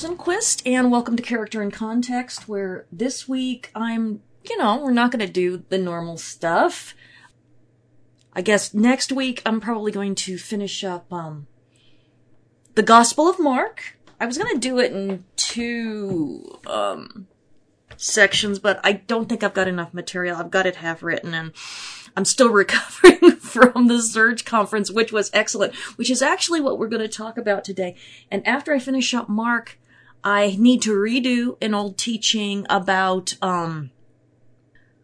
Rosenquist, and welcome to Character and Context, where this week I'm, you know, we're not going to do the normal stuff. I guess next week I'm probably going to finish up, um, the Gospel of Mark. I was going to do it in two, um, sections, but I don't think I've got enough material. I've got it half written and I'm still recovering from the Surge conference, which was excellent, which is actually what we're going to talk about today. And after I finish up Mark, I need to redo an old teaching about, um,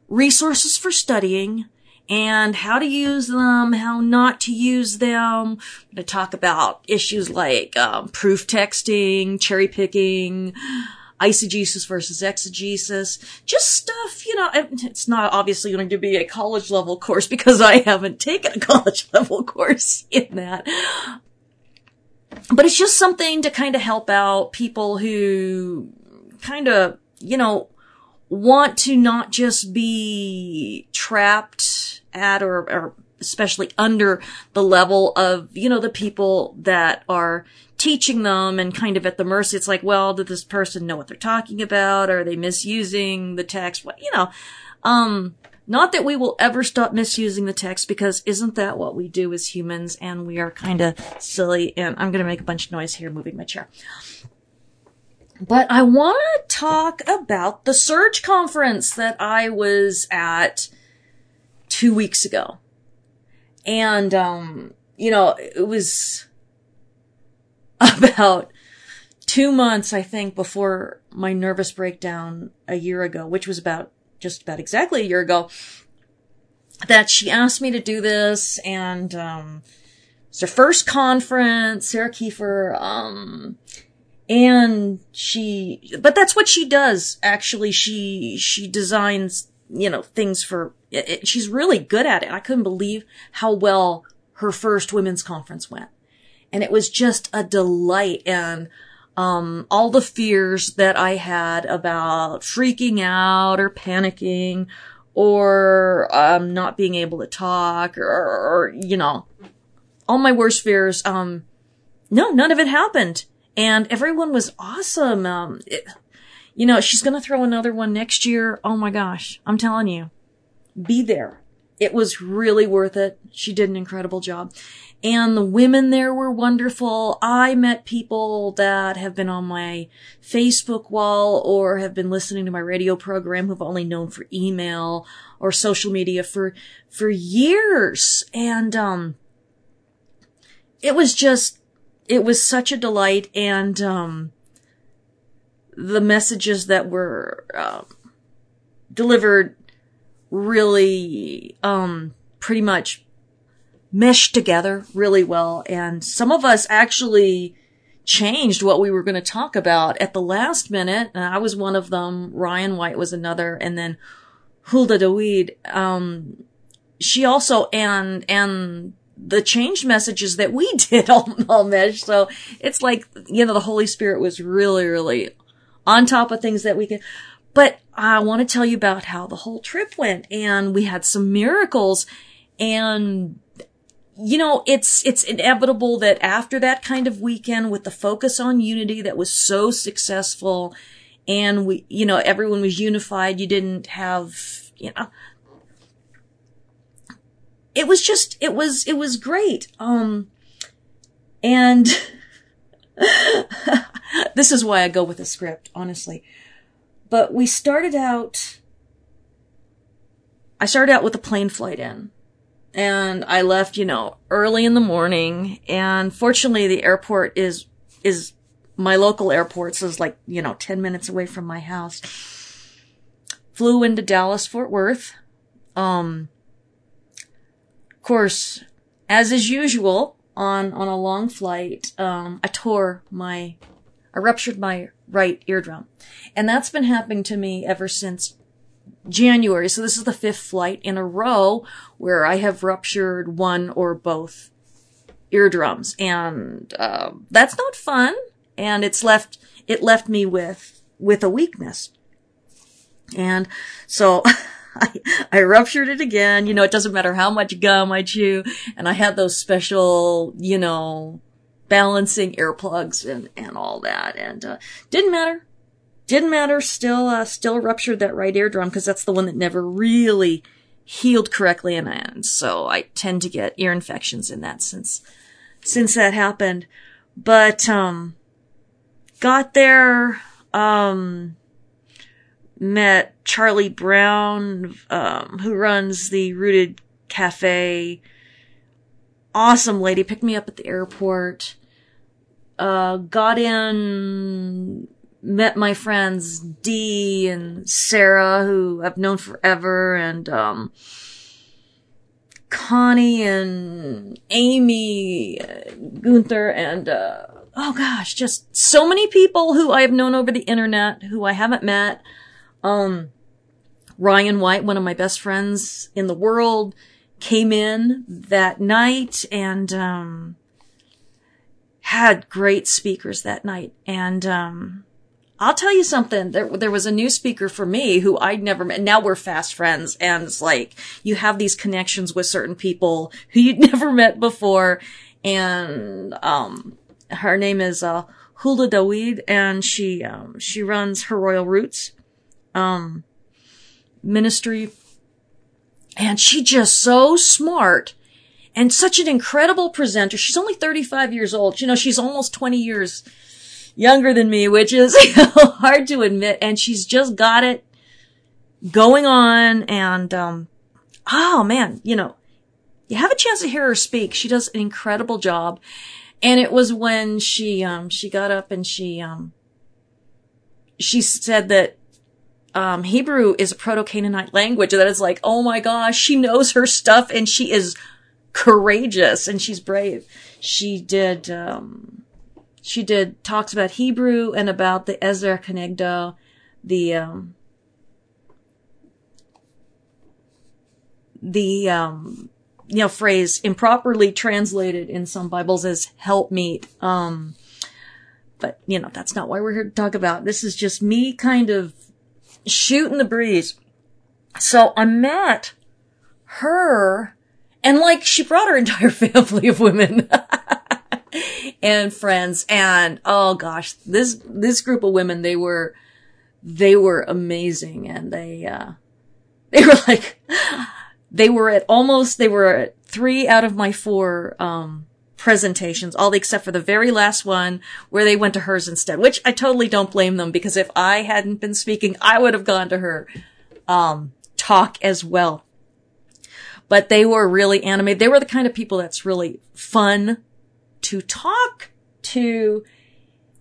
resources for studying and how to use them, how not to use them. I'm going to talk about issues like um, proof texting, cherry picking, eisegesis versus exegesis, just stuff, you know, it's not obviously going to be a college level course because I haven't taken a college level course in that. But it's just something to kind of help out people who kind of, you know, want to not just be trapped at or, or especially under the level of, you know, the people that are teaching them and kind of at the mercy. It's like, well, did this person know what they're talking about? Are they misusing the text? What, you know, um, not that we will ever stop misusing the text because isn't that what we do as humans? And we are kind of silly. And I'm going to make a bunch of noise here moving my chair. But I want to talk about the Surge conference that I was at two weeks ago. And, um, you know, it was about two months, I think, before my nervous breakdown a year ago, which was about just about exactly a year ago, that she asked me to do this and, um, it's her first conference, Sarah Kiefer, um, and she, but that's what she does, actually. She, she designs, you know, things for, it, it, she's really good at it. I couldn't believe how well her first women's conference went and it was just a delight and um, all the fears that I had about freaking out or panicking or um, not being able to talk or, or, you know, all my worst fears. Um, no, none of it happened, and everyone was awesome. Um, it, you know, she's gonna throw another one next year. Oh my gosh, I'm telling you, be there. It was really worth it. She did an incredible job and the women there were wonderful. I met people that have been on my Facebook wall or have been listening to my radio program who've only known for email or social media for, for years. And, um, it was just, it was such a delight. And, um, the messages that were, um, delivered really, um, pretty much meshed together really well. And some of us actually changed what we were going to talk about at the last minute. And I was one of them. Ryan White was another. And then Hulda Daweed, um, she also, and, and the change messages that we did all, all mesh. So it's like, you know, the Holy Spirit was really, really on top of things that we could, but I want to tell you about how the whole trip went and we had some miracles and you know, it's, it's inevitable that after that kind of weekend with the focus on unity that was so successful and we, you know, everyone was unified, you didn't have, you know, it was just, it was, it was great. Um, and this is why I go with a script, honestly. But we started out, I started out with a plane flight in and I left, you know, early in the morning. And fortunately, the airport is, is my local airport. So it's like, you know, 10 minutes away from my house. Flew into Dallas, Fort Worth. Um, of course, as is usual on, on a long flight, um, I tore my, I ruptured my right eardrum. And that's been happening to me ever since January. So this is the fifth flight in a row where I have ruptured one or both eardrums. And, uh, that's not fun. And it's left, it left me with, with a weakness. And so I, I ruptured it again. You know, it doesn't matter how much gum I chew. And I had those special, you know, balancing earplugs and, and all that. And, uh, didn't matter. Didn't matter. Still, uh, still ruptured that right eardrum because that's the one that never really healed correctly. And, and so I tend to get ear infections in that since, since that happened. But, um, got there, um, met Charlie Brown, um, who runs the Rooted Cafe. Awesome lady, picked me up at the airport. Uh, got in, met my friends Dee and Sarah, who I've known forever, and, um, Connie and Amy, Gunther, and, uh, oh gosh, just so many people who I have known over the internet who I haven't met. Um, Ryan White, one of my best friends in the world, came in that night and, um, had great speakers that night. And, um, I'll tell you something. There, there was a new speaker for me who I'd never met. Now we're fast friends. And it's like, you have these connections with certain people who you'd never met before. And, um, her name is, uh, Hulda Daweed and she, um, she runs her Royal Roots, um, ministry. And she just so smart and such an incredible presenter. She's only 35 years old. You know, she's almost 20 years younger than me, which is hard to admit. And she's just got it going on. And, um, oh man, you know, you have a chance to hear her speak. She does an incredible job. And it was when she, um, she got up and she, um, she said that, um, Hebrew is a Proto-Canaanite language that is like, oh my gosh, she knows her stuff and she is courageous and she's brave. She did, um, she did talks about Hebrew and about the Ezer Kenegdo, the, um, the, um, you know, phrase improperly translated in some Bibles as help. Um, but you know, that's not why we're here to talk about. This is just me kind of shooting the breeze. So I met her and like she brought her entire family of women and friends and oh gosh, this, this group of women, they were, they were amazing and they, uh, they were like, they were at almost, they were at three out of my four, um, presentations, all except for the very last one where they went to hers instead, which I totally don't blame them because if I hadn't been speaking, I would have gone to her, um, talk as well. But they were really animated. They were the kind of people that's really fun to talk to.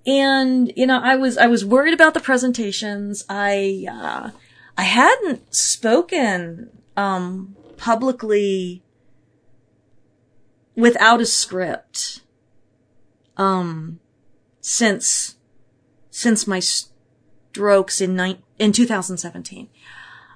And, you know, I was, I was worried about the presentations. I, uh, I hadn't spoken, um, publicly without a script, um, since, since my strokes in nine, in 2017.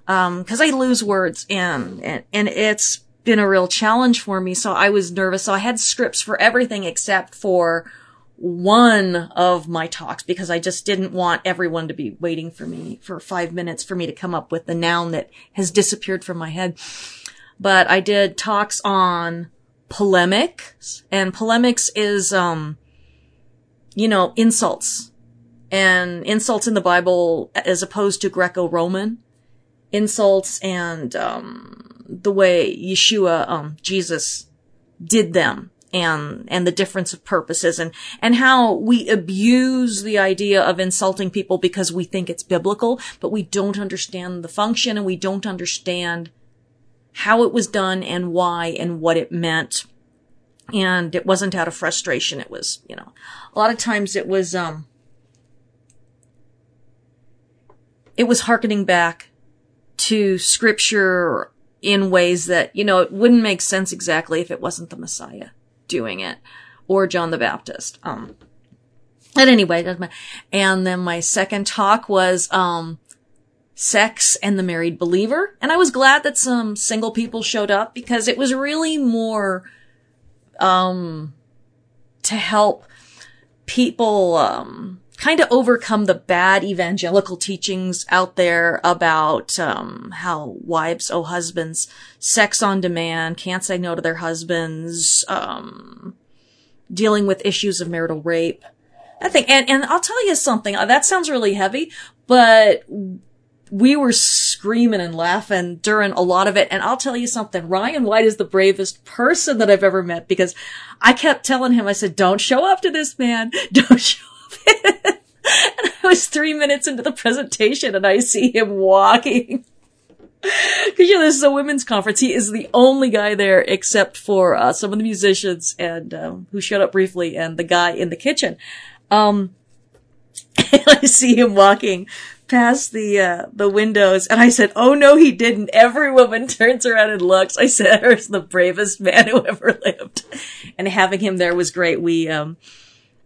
Um, cause I lose words and, and, and it's been a real challenge for me. So I was nervous. So I had scripts for everything except for one of my talks because I just didn't want everyone to be waiting for me for five minutes for me to come up with the noun that has disappeared from my head but I did talks on polemics and polemics is, um, you know, insults and insults in the Bible as opposed to Greco-Roman insults and, um, the way Yeshua, um, Jesus did them and and the difference of purposes and and how we abuse the idea of insulting people because we think it's biblical but we don't understand the function and we don't understand how it was done and why and what it meant. And it wasn't out of frustration. It was, you know, a lot of times it was, um, it was harkening back to scripture in ways that, you know, it wouldn't make sense exactly if it wasn't the Messiah doing it or John the Baptist. Um, but anyway, and then my second talk was, um, sex and the married believer. And I was glad that some single people showed up because it was really more, um, to help people, um, kind of overcome the bad evangelical teachings out there about, um, how wives owe husbands sex on demand, can't say no to their husbands, um, dealing with issues of marital rape. I think, and, and I'll tell you something, uh, that sounds really heavy, but we were screaming and laughing during a lot of it. And I'll tell you something, Ryan White is the bravest person that I've ever met because I kept telling him, I said, don't show up to this, man. Don't show and I was three minutes into the presentation and I see him walking. Cause you know, this is a women's conference. He is the only guy there except for, uh, some of the musicians and, um, who showed up briefly and the guy in the kitchen. Um, I see him walking past the uh, the windows, and I said, "Oh no, he didn't." Every woman turns around and looks. I said, "There's the bravest man who ever lived," and having him there was great. We, um,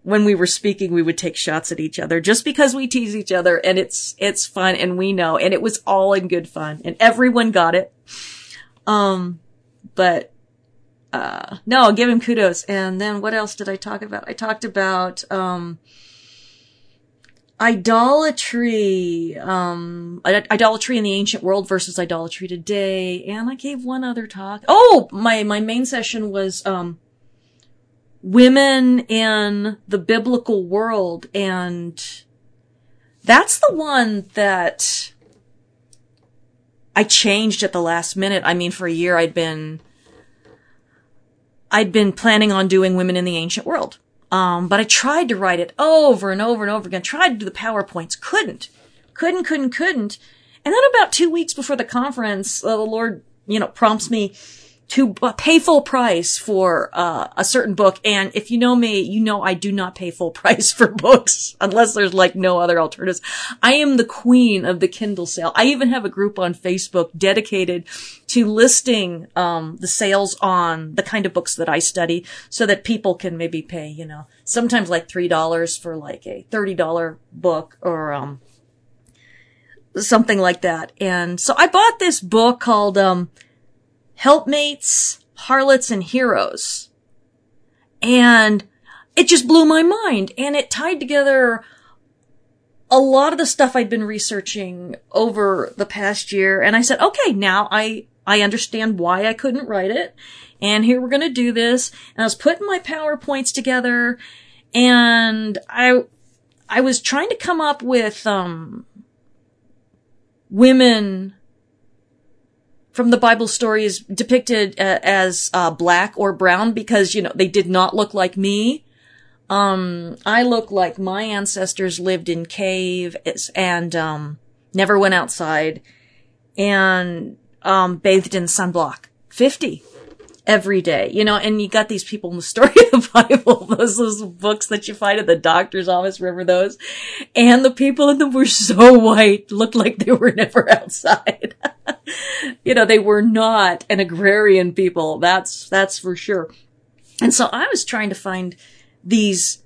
when we were speaking, we would take shots at each other just because we tease each other, and it's it's fun, and we know, and it was all in good fun, and everyone got it. Um, but. Uh, no, I'll give him kudos. And then what else did I talk about? I talked about, um, idolatry, um, idolatry in the ancient world versus idolatry today. And I gave one other talk. Oh, my, my main session was, um, women in the biblical world. And that's the one that I changed at the last minute. I mean, for a year I'd been, I'd been planning on doing women in the ancient world. Um, but I tried to write it over and over and over again, tried to do the PowerPoints, couldn't, couldn't, couldn't, couldn't. And then about two weeks before the conference, uh, the Lord, you know, prompts me, to pay full price for uh, a certain book. And if you know me, you know I do not pay full price for books unless there's like no other alternatives. I am the queen of the Kindle sale. I even have a group on Facebook dedicated to listing um, the sales on the kind of books that I study so that people can maybe pay, you know, sometimes like $3 for like a $30 book or um, something like that. And so I bought this book called um, helpmates, harlots, and heroes. And it just blew my mind. And it tied together a lot of the stuff I'd been researching over the past year. And I said, okay, now I, I understand why I couldn't write it. And here we're going to do this. And I was putting my PowerPoints together and I, I was trying to come up with, um, women from the Bible stories depicted uh, as uh, black or brown because, you know, they did not look like me. Um, I look like my ancestors lived in caves and, um, never went outside and, um, bathed in sunblock. 50 every day, you know, and you got these people in the story of the Bible, those, those books that you find at the doctor's office, remember those? And the people in them were so white, looked like they were never outside. you know, they were not an agrarian people. That's, that's for sure. And so I was trying to find these,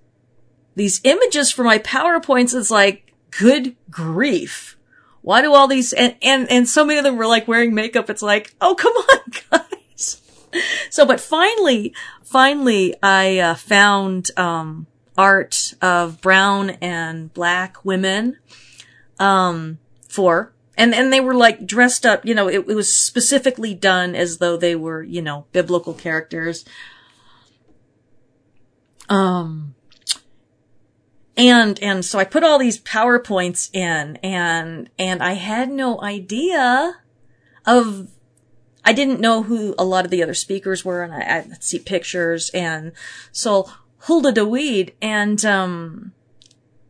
these images for my PowerPoints. It's like, good grief. Why do all these, and, and, and so many of them were like wearing makeup. It's like, oh, come on, guys. So, but finally, finally, I uh, found, um, art of brown and black women, um, for and and they were like dressed up you know it, it, was specifically done as though they were you know biblical characters. Um and and so i put all these powerpoints in and and i had no idea of i didn't know who a lot of the other speakers were and i, see pictures and so hulda daweed and um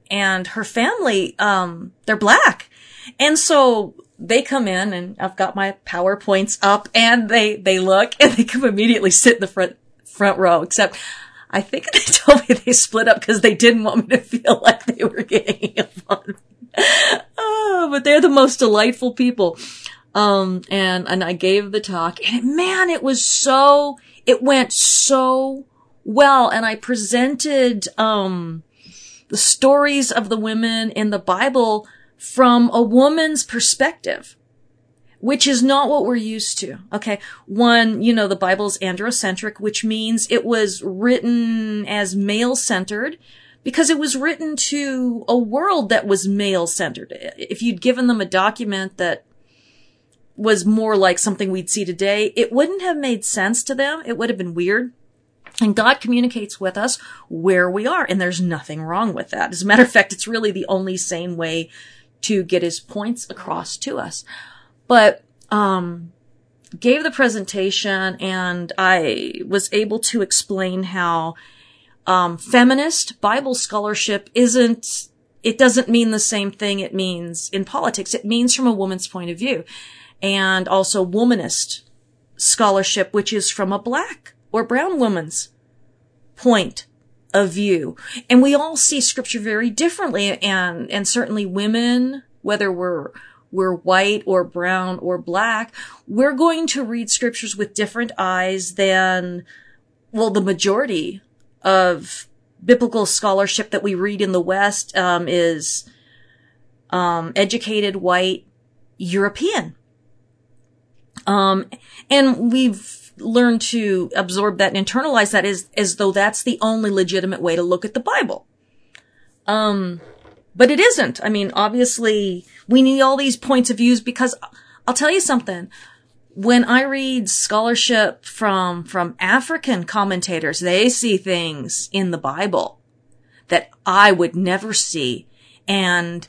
and her family um they're black and so they come in and I've got my PowerPoints up and they, they look and they come immediately sit in the front, front row, except I think they told me they split up because they didn't want me to feel like they were getting on. oh, but they're the most delightful people. Um, and, and I gave the talk and man, it was so, it went so well. And I presented, um, the stories of the women in the Bible from a woman's perspective, which is not what we're used to. Okay. One, you know, the Bible's androcentric, which means it was written as male centered because it was written to a world that was male centered. If you'd given them a document that was more like something we'd see today, it wouldn't have made sense to them. It would have been weird. And God communicates with us where we are, and there's nothing wrong with that. As a matter of fact, it's really the only sane way to get his points across to us. But, um, gave the presentation and I was able to explain how, um, feminist Bible scholarship isn't, it doesn't mean the same thing it means in politics. It means from a woman's point of view. And also womanist scholarship, which is from a black or brown woman's point of view. And we all see scripture very differently and, and certainly women, whether we're, we're white or brown or black, we're going to read scriptures with different eyes than, well, the majority of biblical scholarship that we read in the West, um, is, um, educated white European. Um, and we've learned to absorb that and internalize that as, as though that's the only legitimate way to look at the Bible. Um, but it isn't. I mean, obviously we need all these points of views because I'll tell you something. When I read scholarship from, from African commentators, they see things in the Bible that I would never see. And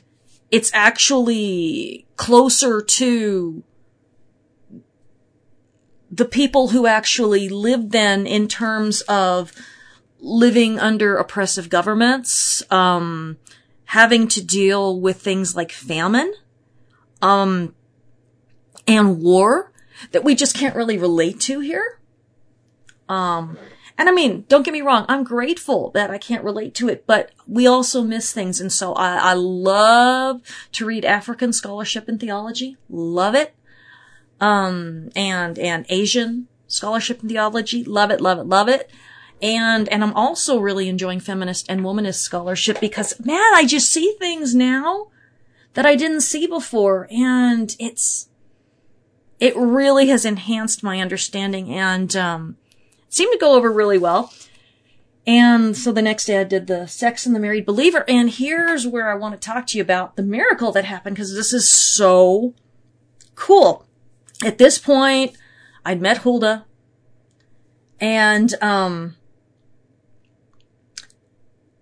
it's actually closer to the people who actually lived then in terms of living under oppressive governments, um, having to deal with things like famine, um, and war that we just can't really relate to here. Um, and I mean, don't get me wrong, I'm grateful that I can't relate to it, but we also miss things. And so I, I love to read African scholarship and theology. Love it um, and, and Asian scholarship and theology. Love it, love it, love it. And, and I'm also really enjoying feminist and womanist scholarship because man, I just see things now that I didn't see before. And it's, it really has enhanced my understanding and, um, seemed to go over really well. And so the next day I did the sex and the married believer. And here's where I want to talk to you about the miracle that happened because this is so cool at this point, I'd met Hulda and, um,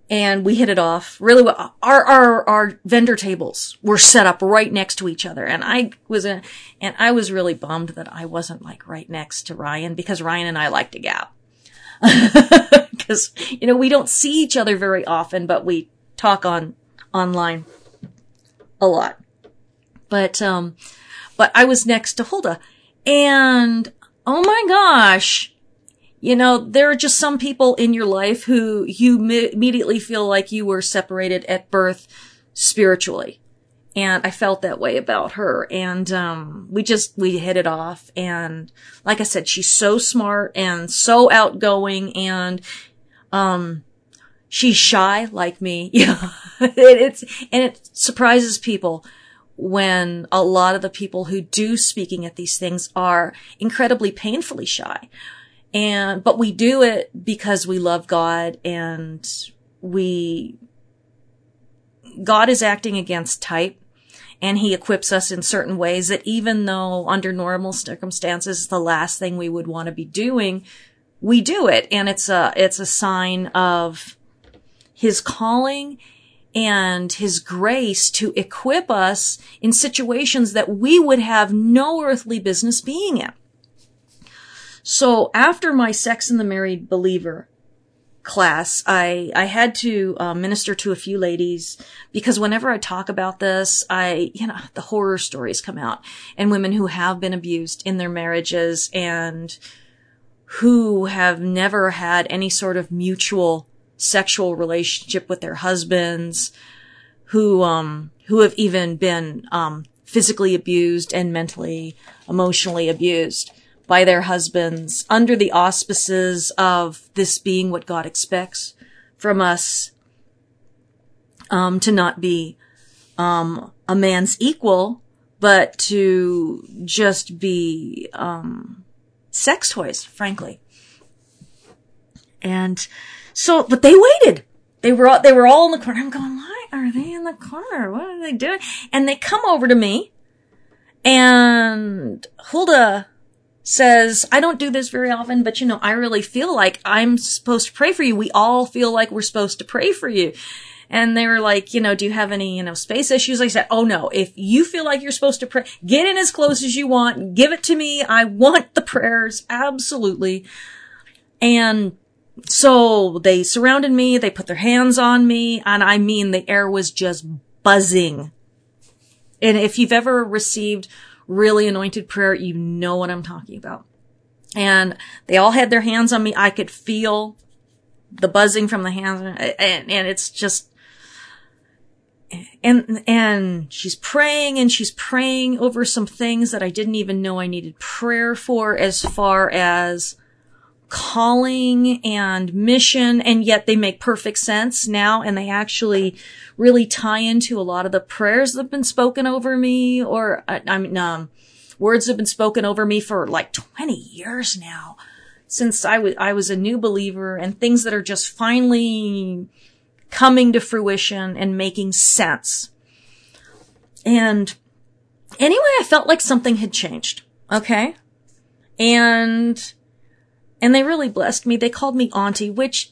and we hit it off really well. Our, our, our vendor tables were set up right next to each other. And I was, a, and I was really bummed that I wasn't like right next to Ryan because Ryan and I like to gap. Cause, you know, we don't see each other very often, but we talk on, online a lot. But, um, but I was next to Hulda. And oh my gosh, you know, there are just some people in your life who you immediately feel like you were separated at birth spiritually. And I felt that way about her. And, um, we just, we hit it off. And like I said, she's so smart and so outgoing and, um, she's shy like me. Yeah. it, it's, and it surprises people when a lot of the people who do speaking at these things are incredibly painfully shy. And, but we do it because we love God and we, God is acting against type and he equips us in certain ways that even though under normal circumstances, the last thing we would want to be doing, we do it. And it's a, it's a sign of his calling and his grace to equip us in situations that we would have no earthly business being in. So after my sex and the married believer class, I, I had to uh, minister to a few ladies because whenever I talk about this, I, you know, the horror stories come out and women who have been abused in their marriages and who have never had any sort of mutual sexual relationship with their husbands, who, um, who have even been, um, physically abused and mentally, emotionally abused by their husbands under the auspices of this being what God expects from us, um, to not be, um, a man's equal, but to just be, um, sex toys, frankly. And so, but they waited. They were all, they were all in the corner. I'm going, why are they in the corner? What are they doing? And they come over to me and Hulda says, I don't do this very often, but you know, I really feel like I'm supposed to pray for you. We all feel like we're supposed to pray for you. And they were like, you know, do you have any, you know, space issues? I said, oh no, if you feel like you're supposed to pray, get in as close as you want, give it to me. I want the prayers. Absolutely. And so they surrounded me, they put their hands on me, and I mean, the air was just buzzing. And if you've ever received really anointed prayer, you know what I'm talking about. And they all had their hands on me. I could feel the buzzing from the hands and, and it's just, and, and she's praying and she's praying over some things that I didn't even know I needed prayer for as far as calling and mission. And yet they make perfect sense now and they actually really tie into a lot of the prayers that have been spoken over me or I, I mean, um, words have been spoken over me for like 20 years now since I was, I was a new believer and things that are just finally coming to fruition and making sense. And anyway, I felt like something had changed. Okay. And, and they really blessed me. They called me auntie, which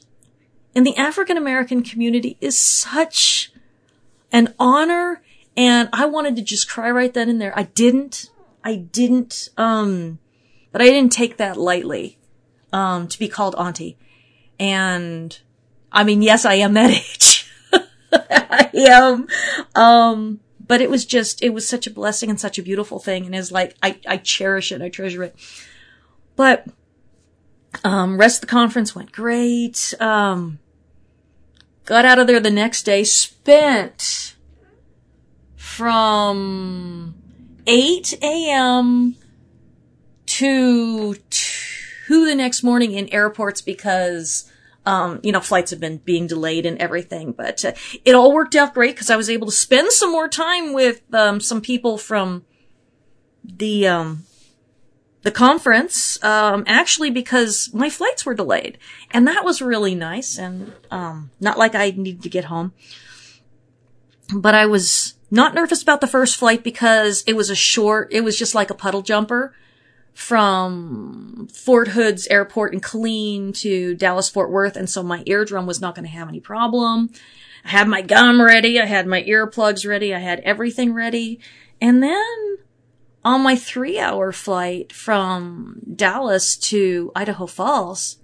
in the African American community is such an honor. And I wanted to just cry right then and there. I didn't. I didn't, um, but I didn't take that lightly, um, to be called auntie. And I mean, yes, I am that age. I am. Um, but it was just, it was such a blessing and such a beautiful thing. And it's like, I, I cherish it. I treasure it. But, um, rest of the conference went great. Um, got out of there the next day, spent from 8 a.m. to 2 the next morning in airports because um, you know, flights have been being delayed and everything, but uh, it all worked out great because I was able to spend some more time with um, some people from the um, the conference. Um, actually, because my flights were delayed, and that was really nice, and um, not like I needed to get home. But I was not nervous about the first flight because it was a short. It was just like a puddle jumper from Fort Hood's airport in Killeen to Dallas Fort Worth. And so my eardrum was not going to have any problem. I had my gum ready. I had my earplugs ready. I had everything ready. And then on my three hour flight from Dallas to Idaho Falls,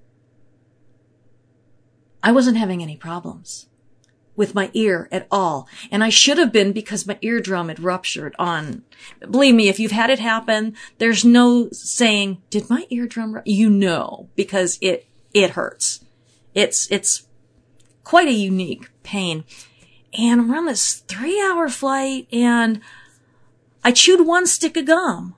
I wasn't having any problems with my ear at all. And I should have been because my eardrum had ruptured on, believe me, if you've had it happen, there's no saying, did my eardrum, ru-? you know, because it, it hurts. It's, it's quite a unique pain. And we're on this three hour flight and I chewed one stick of gum.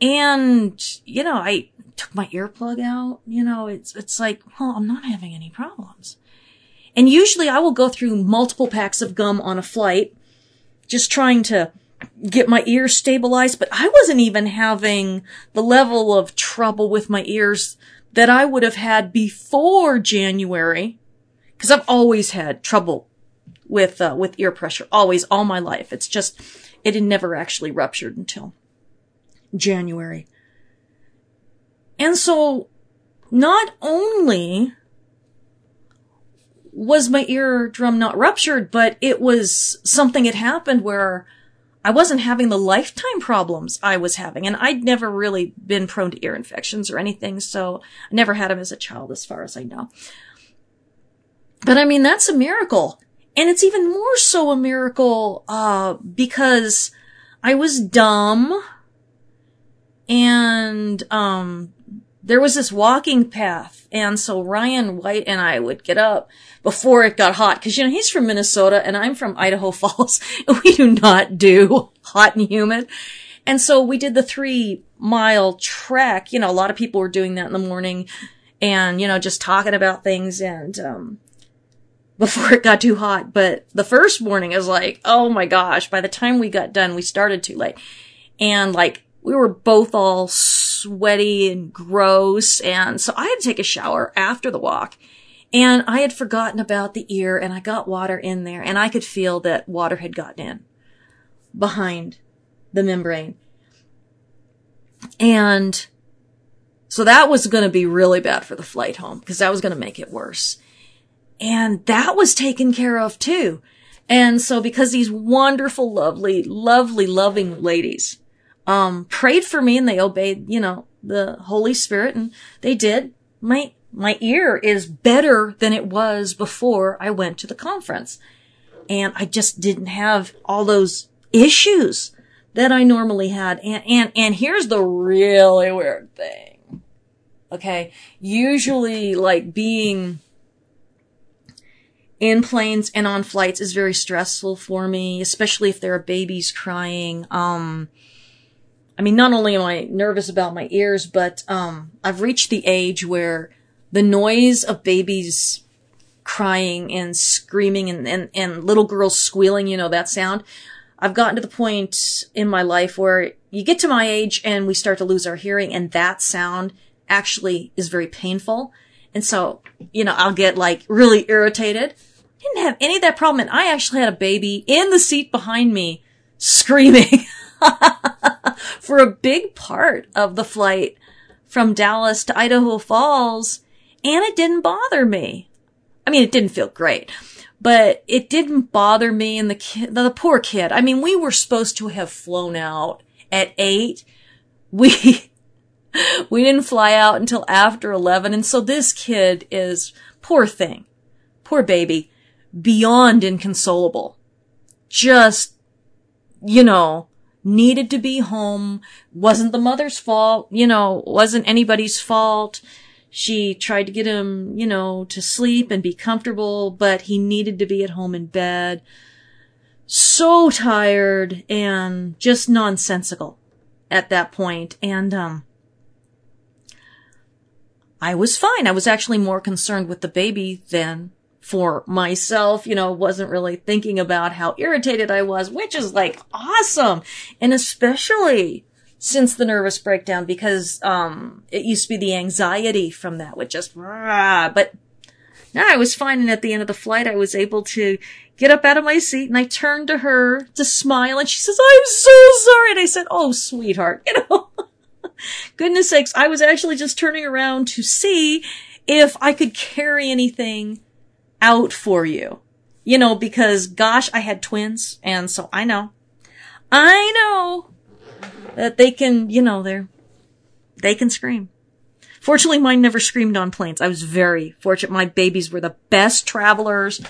And, you know, I took my earplug out, you know, it's, it's like, well, I'm not having any problems. And usually I will go through multiple packs of gum on a flight, just trying to get my ears stabilized, but I wasn't even having the level of trouble with my ears that I would have had before January. Cause I've always had trouble with, uh, with ear pressure, always, all my life. It's just, it had never actually ruptured until January. And so, not only was my eardrum not ruptured, but it was something had happened where I wasn't having the lifetime problems I was having. And I'd never really been prone to ear infections or anything. So I never had them as a child, as far as I know. But I mean, that's a miracle. And it's even more so a miracle, uh, because I was dumb and, um, there was this walking path. And so Ryan White and I would get up before it got hot. Cause you know, he's from Minnesota and I'm from Idaho Falls. And we do not do hot and humid. And so we did the three mile trek. You know, a lot of people were doing that in the morning and, you know, just talking about things and, um, before it got too hot. But the first morning is like, oh my gosh, by the time we got done, we started too late. And like, we were both all sweaty and gross. And so I had to take a shower after the walk. And I had forgotten about the ear and I got water in there and I could feel that water had gotten in behind the membrane. And so that was going to be really bad for the flight home because that was going to make it worse. And that was taken care of too. And so because these wonderful, lovely, lovely, loving ladies, um, prayed for me and they obeyed, you know, the Holy Spirit and they did. My, my ear is better than it was before I went to the conference. And I just didn't have all those issues that I normally had. And, and, and here's the really weird thing. Okay. Usually like being in planes and on flights is very stressful for me, especially if there are babies crying. Um, I mean, not only am I nervous about my ears, but, um, I've reached the age where the noise of babies crying and screaming and, and, and little girls squealing, you know, that sound. I've gotten to the point in my life where you get to my age and we start to lose our hearing and that sound actually is very painful. And so, you know, I'll get like really irritated. Didn't have any of that problem. And I actually had a baby in the seat behind me screaming for a big part of the flight from Dallas to Idaho Falls. And it didn't bother me. I mean, it didn't feel great, but it didn't bother me and the kid, the poor kid. I mean, we were supposed to have flown out at eight. We, we didn't fly out until after 11. And so this kid is poor thing, poor baby, beyond inconsolable. Just, you know, needed to be home. Wasn't the mother's fault, you know, wasn't anybody's fault. She tried to get him, you know, to sleep and be comfortable, but he needed to be at home in bed. So tired and just nonsensical at that point. And, um, I was fine. I was actually more concerned with the baby than for myself, you know, wasn't really thinking about how irritated I was, which is like awesome. And especially since the nervous breakdown because um it used to be the anxiety from that would just but now I was fine and at the end of the flight I was able to get up out of my seat and I turned to her to smile and she says, I'm so sorry. And I said, Oh, sweetheart, you know, goodness sakes, I was actually just turning around to see if I could carry anything out for you. You know, because gosh, I had twins and so I know. I know that they can, you know, they're, they can scream. Fortunately, mine never screamed on planes. I was very fortunate. My babies were the best travelers.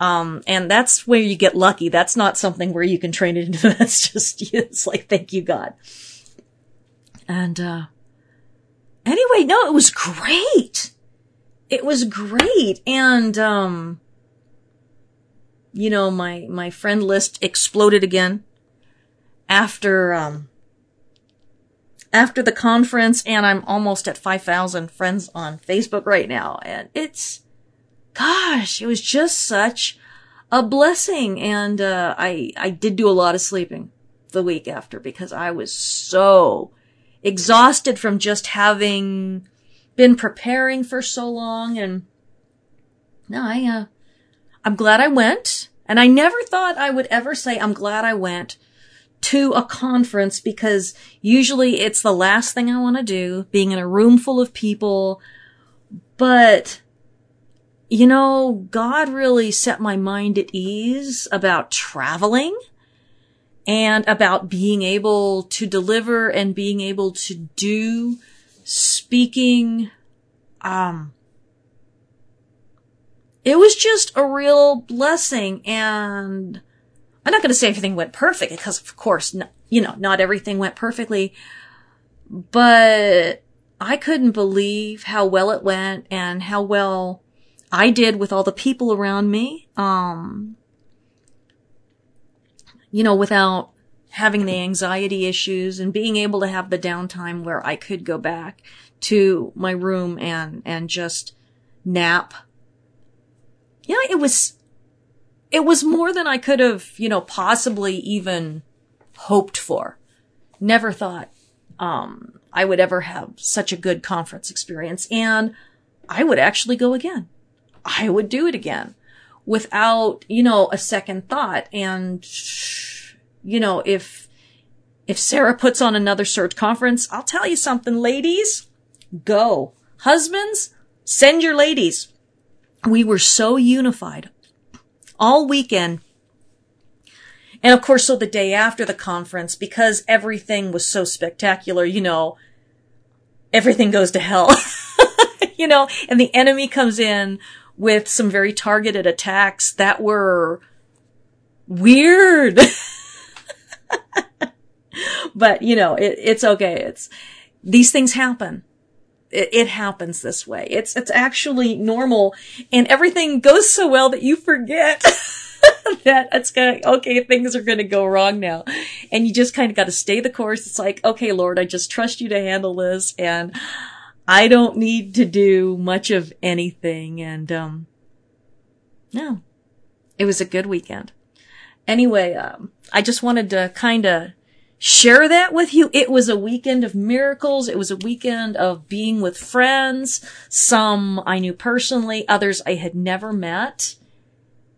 Um, and that's where you get lucky. That's not something where you can train it into. That's just, it's like, thank you, God. And, uh, anyway, no, it was great. It was great. And, um, you know, my, my friend list exploded again after, um, after the conference and I'm almost at 5,000 friends on Facebook right now. And it's, gosh, it was just such a blessing. And, uh, I, I did do a lot of sleeping the week after because I was so exhausted from just having been preparing for so long. And no, I, uh, I'm glad I went. And I never thought I would ever say I'm glad I went to a conference because usually it's the last thing I want to do, being in a room full of people. But, you know, God really set my mind at ease about traveling and about being able to deliver and being able to do speaking, um, it was just a real blessing and I'm not going to say everything went perfect because of course, you know, not everything went perfectly, but I couldn't believe how well it went and how well I did with all the people around me. Um, you know, without having the anxiety issues and being able to have the downtime where I could go back to my room and, and just nap. Yeah, it was, it was more than I could have, you know, possibly even hoped for. Never thought, um, I would ever have such a good conference experience. And I would actually go again. I would do it again without, you know, a second thought. And, you know, if, If Sarah puts on another search conference, I'll tell you something, ladies. Go. Husbands, send your ladies. We were so unified all weekend. And of course, so the day after the conference, because everything was so spectacular, you know, everything goes to hell. you know, and the enemy comes in with some very targeted attacks that were weird. but you know, it, it's okay. It's, these things happen. It, it, happens this way. It's, it's actually normal and everything goes so well that you forget that it's gonna, okay, things are gonna go wrong now. And you just kind of got to stay the course. It's like, okay, Lord, I just trust you to handle this and I don't need to do much of anything. And, um, no, it was a good weekend. Anyway, um, I just wanted to kind of share that with you. It was a weekend of miracles. It was a weekend of being with friends. Some I knew personally, others I had never met.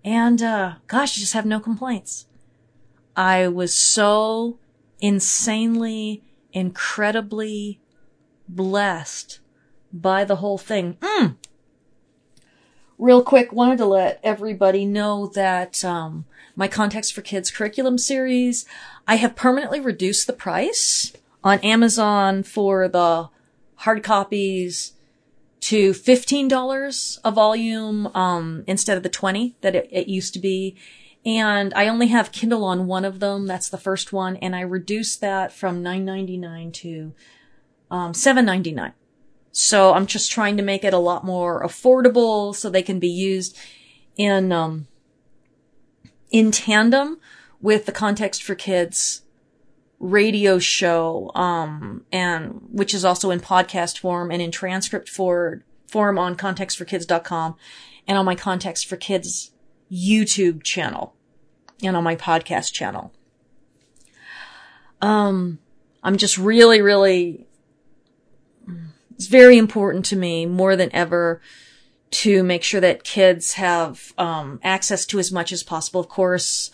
And, uh, gosh, I just have no complaints. I was so insanely, incredibly blessed by the whole thing. Mm. Real quick, wanted to let everybody know that, um, my Context for Kids curriculum series. I have permanently reduced the price on Amazon for the hard copies to $15 a volume, um, instead of the 20 that it, it used to be. And I only have Kindle on one of them. That's the first one. And I reduced that from $9.99 to, um, $7.99. So I'm just trying to make it a lot more affordable so they can be used in, um, in tandem with the Context for Kids radio show, um, and which is also in podcast form and in transcript for, form on contextforkids.com and on my Context for Kids YouTube channel and on my podcast channel. Um, I'm just really, really, it's very important to me more than ever to make sure that kids have um, access to as much as possible. Of course,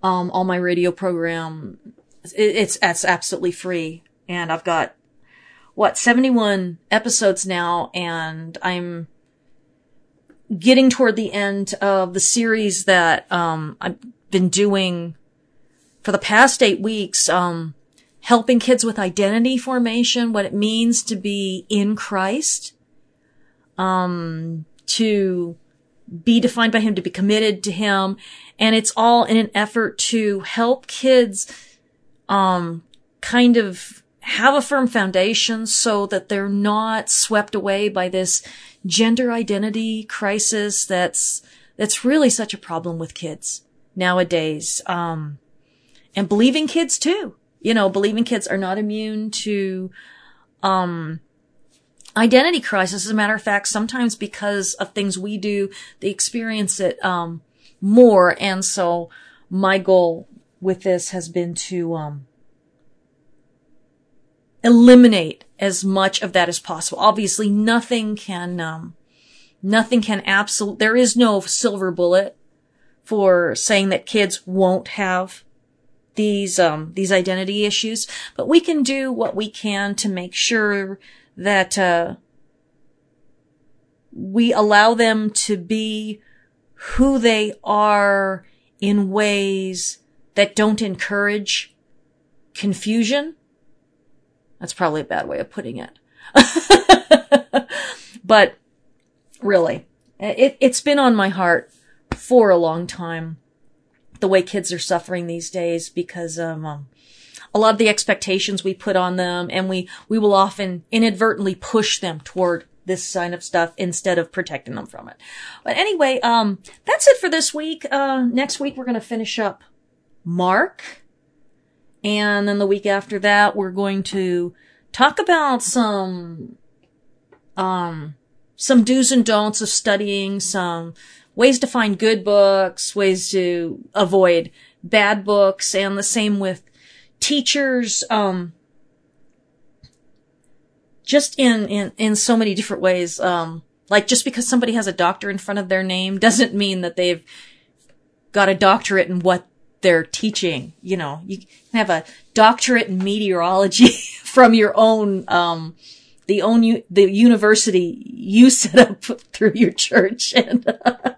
um, all my radio program, it, it's it's absolutely free, and I've got what 71 episodes now, and I'm getting toward the end of the series that um, I've been doing for the past eight weeks. Um, helping kids with identity formation, what it means to be in Christ um, to be defined by him, to be committed to him. And it's all in an effort to help kids, um, kind of have a firm foundation so that they're not swept away by this gender identity crisis that's, that's really such a problem with kids nowadays. Um, and believing kids too. You know, believing kids are not immune to, um, identity crisis. As a matter of fact, sometimes because of things we do, they experience it, um, more. And so my goal with this has been to, um, eliminate as much of that as possible. Obviously, nothing can, um, nothing can absolute, there is no silver bullet for saying that kids won't have these, um, these identity issues, but we can do what we can to make sure that uh, we allow them to be who they are in ways that don't encourage confusion. That's probably a bad way of putting it. but really, it, it's been on my heart for a long time. The way kids are suffering these days because of um, a lot of the expectations we put on them and we, we will often inadvertently push them toward this kind of stuff instead of protecting them from it. But anyway, um, that's it for this week. Uh, next week we're going to finish up Mark. And then the week after that, we're going to talk about some, um, some do's and don'ts of studying, some ways to find good books, ways to avoid bad books, and the same with teachers, um, just in, in, in so many different ways. Um, like just because somebody has a doctor in front of their name doesn't mean that they've got a doctorate in what they're teaching. You know, you can have a doctorate in meteorology from your own, um, the own the university you set up through your church and uh,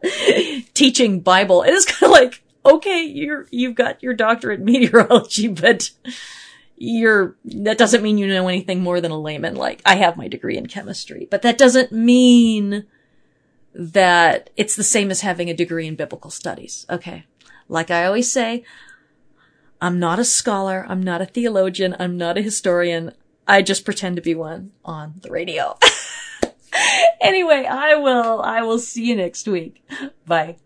teaching Bible. It is kind of like, okay, you're you've got your doctorate in meteorology, but you're that doesn't mean you know anything more than a layman. Like I have my degree in chemistry, but that doesn't mean that it's the same as having a degree in biblical studies. Okay. Like I always say, I'm not a scholar. I'm not a theologian. I'm not a historian. I just pretend to be one on the radio. anyway, I will, I will see you next week. Bye.